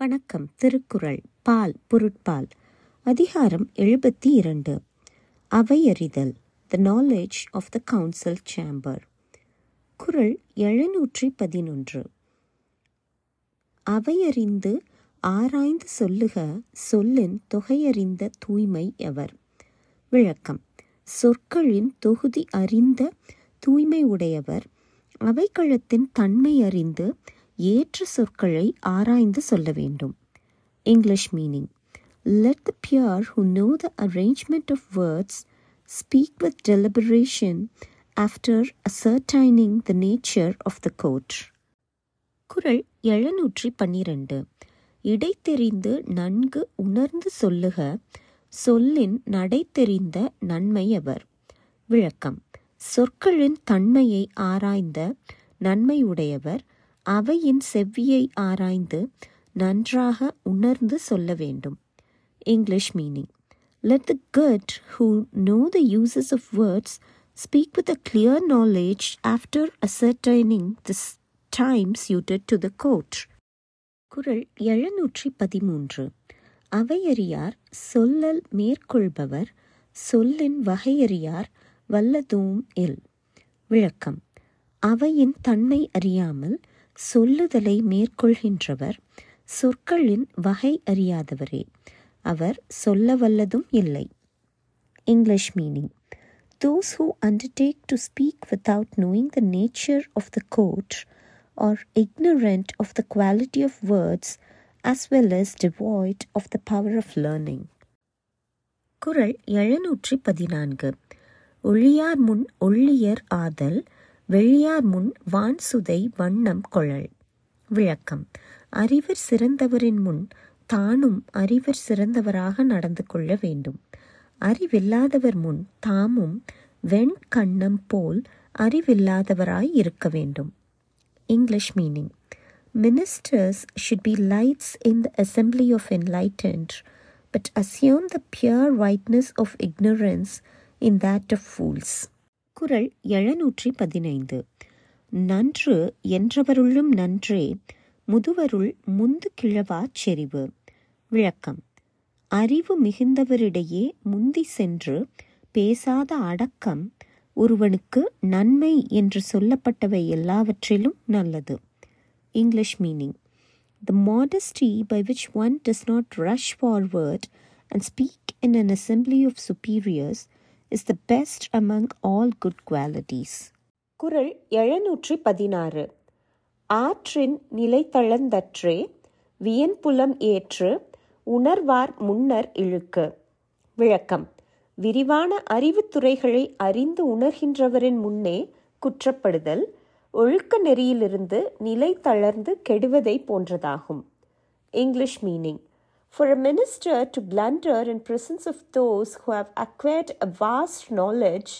வணக்கம் திருக்குறள் பால் பொருட்பால். அதிகாரம் எழுபத்தி இரண்டு அவையறிதல் the knowledge of the council chamber Kural எழுநூற்றி பதினொன்று. அவையறிந்து ஆராய்ந்து சொல்லுக சொல்லின் தொகையறிந்த தூய்மை எவர்? விளக்கம் சொற்களின் தொகுதி அறிந்த தூய்மை உடையவர் அவைக்களத்தின் தன்மை அறிந்து ஏற்ற சொற்களை ஆராய்ந்து சொல்ல வேண்டும். English meaning let the pure who know the arrangement of words speak with deliberation after ascertaining the nature of the court Kural எழுநூற்றி பன்னிரண்டு. இடை தெரிந்து நன்கு உணர்ந்து சொல்லுக. சொல்லின் நடை தெரிந்த நன்மை அவர் விளக்கம். சொற்களின் தன்மையை ஆராய்ந்த நன்மையுடையவர் அவையின் செவ்வியை ஆராய்ந்து நன்றாக உணர்ந்து சொல்ல வேண்டும். English meaning let the good who know the uses of words speak with a clear knowledge after ascertaining the time suited to the court Kural எழுநூற்றி பதிமூன்று. அவையறியார் சொல்லல் மேற்கொள்பவர் சொல்லின் வகையறியார் வல்லதூம் இல். விளக்கம். அவையின் தன்மை அறியாமல் சொல்லுதலை மேற்கொள்கின்றவர் சொற்களின் வகை அறியாதவரே. அவர் சொல்ல வல்லதும் இல்லை. English meaning those who undertake to speak without knowing the nature of the court are ignorant of the quality of words as well as devoid of the power of learning. குறள் எழுநூற்றி பதினான்கு. ஒளியார் முன் ஒள்ளியர் ஆதல் வெளியார் முன் வான்சுதை வண்ணம் கொழல் விளக்கம் அறிவர் சிறந்தவரின் முன் தானும் அறிவர் சிறந்தவராக நடந்து கொள்ள வேண்டும் அறிவில்லாதவர் முன் தாமும் வெண்கண்ணம் போல் அறிவில்லாதவராய் இருக்க வேண்டும் English meaning Ministers should be lights in the assembly of enlightened, but assume the pure whiteness of ignorance in that of fools. Thirukkural எழுநூற்றி பதினைந்து. நன்று என்றவருள்ளும் நன்றே முதுவருள் முந்து கிழவா செறிவு. விளக்கம். அறிவு மிகுந்தவரிடையே முந்தி சென்று பேசாத அடக்கம் ஒருவனுக்கு நன்மை என்று சொல்லப்பட்டவை எல்லாவற்றிலும் நல்லது. English meaning. The modesty by which one does not rush forward and speak in an assembly of superiors is the best among all good qualities Kural எழுநூற்றி பதினாறு ஆற்றின் நிலை தளர்ந்தற்றே வியன்புலம் ஏற்று உணர்வார் முன்னர் இழுக்கு. விளக்கம். விரிவான அறிவுத்துறைகளை அறிந்து உணர்கின்றவரின் முன்னே குற்றப்படுதல் ஒழுக்க நெறியிலிருந்து நிலை தளர்ந்து கெடுவதை போன்றதாகும். English meaning. for a minister to blunder in presence of those who have acquired a vast knowledge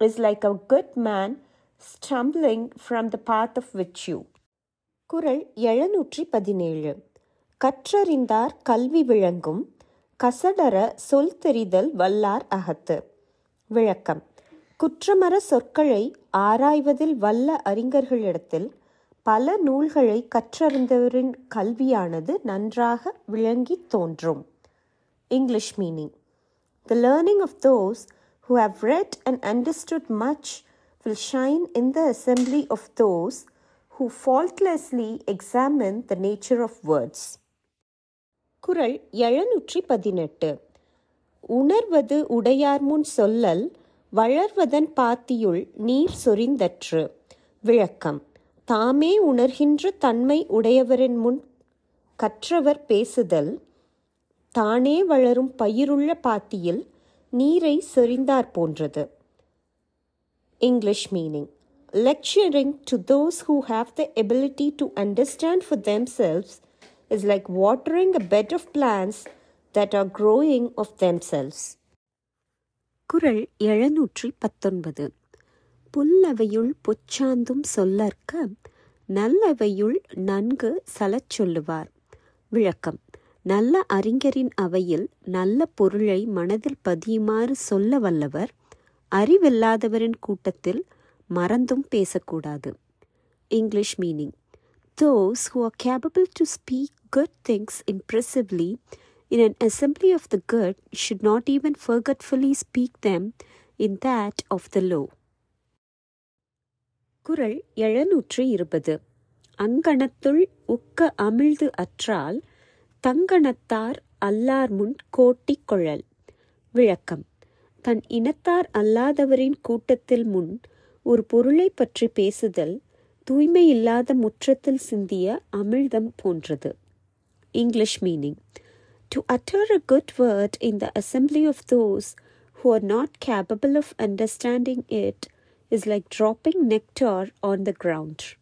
is like a good man stumbling from the path of which you குரல் எழுநூற்றி பதினேழு கற்றறிந்தார் கல்வி விளங்கும் கசடர சொல் தெரிதல் வல்லார் அகத்து விளக்கம் குற்றமர சொற்களை ஆராய்வதில் வல்ல அறிஞர்களிடத்தில் பல நூல்களை கற்றறிந்தவரின் கல்வியானது நன்றாக விளங்கி தோன்றும். English meaning the learning of those who have read and understood much will shine in the assembly of those who faultlessly examine the nature of words குரல் எழுநூற்றி பதினெட்டு உணர்வது உடையார் முன் சொல்லல் வளர்வதன் பாத்தியுள் நீர் சொரிந்தற்று. விளக்கம். தாமே உணர்கின்ற தன்மை உடையவரின் முன் கற்றவர் பேசுதல் தானே வளரும் பயிருள்ள பாத்தியில் நீரை செறிந்தார் போன்றது English meaning lecturing to those who have the ability to understand for is is like watering a bed of plants that are growing of themselves. குரல் எழுநூற்றி பத்தொன்பது புல்லவையுள் பொச்சாந்தும் சொல்லற்க நல்லவையுள் நன்கு சலச் சொல்லுவார் விளக்கம் நல்ல அறிஞரின் அவையில் நல்ல பொருளை மனதில் பதியுமாறு சொல்ல வல்லவர் அறிவில்லாதவரின் கூட்டத்தில் மறந்தும் பேசக்கூடாது English meaning those who are capable to speak good things impressively in an assembly of the good should not even forgetfully speak them in that of the low குரல் எழுநூற்று இருபது. அங்கணத்துள் உக்க அமிழ்து அற்றால் தங்கணத்தார் அல்லார் முன் கோட்டி கொழல். விளக்கம். தன் இனத்தார் அல்லாதவரின் கூட்டத்தில் முன் ஒரு பொருளை பற்றி பேசுதல் தூய்மையில்லாத முற்றத்தில் சிந்திய அமிழ்தம் போன்றது. English meaning. To utter a good word in the assembly of those who are not capable of understanding it is like dropping nectar on the ground.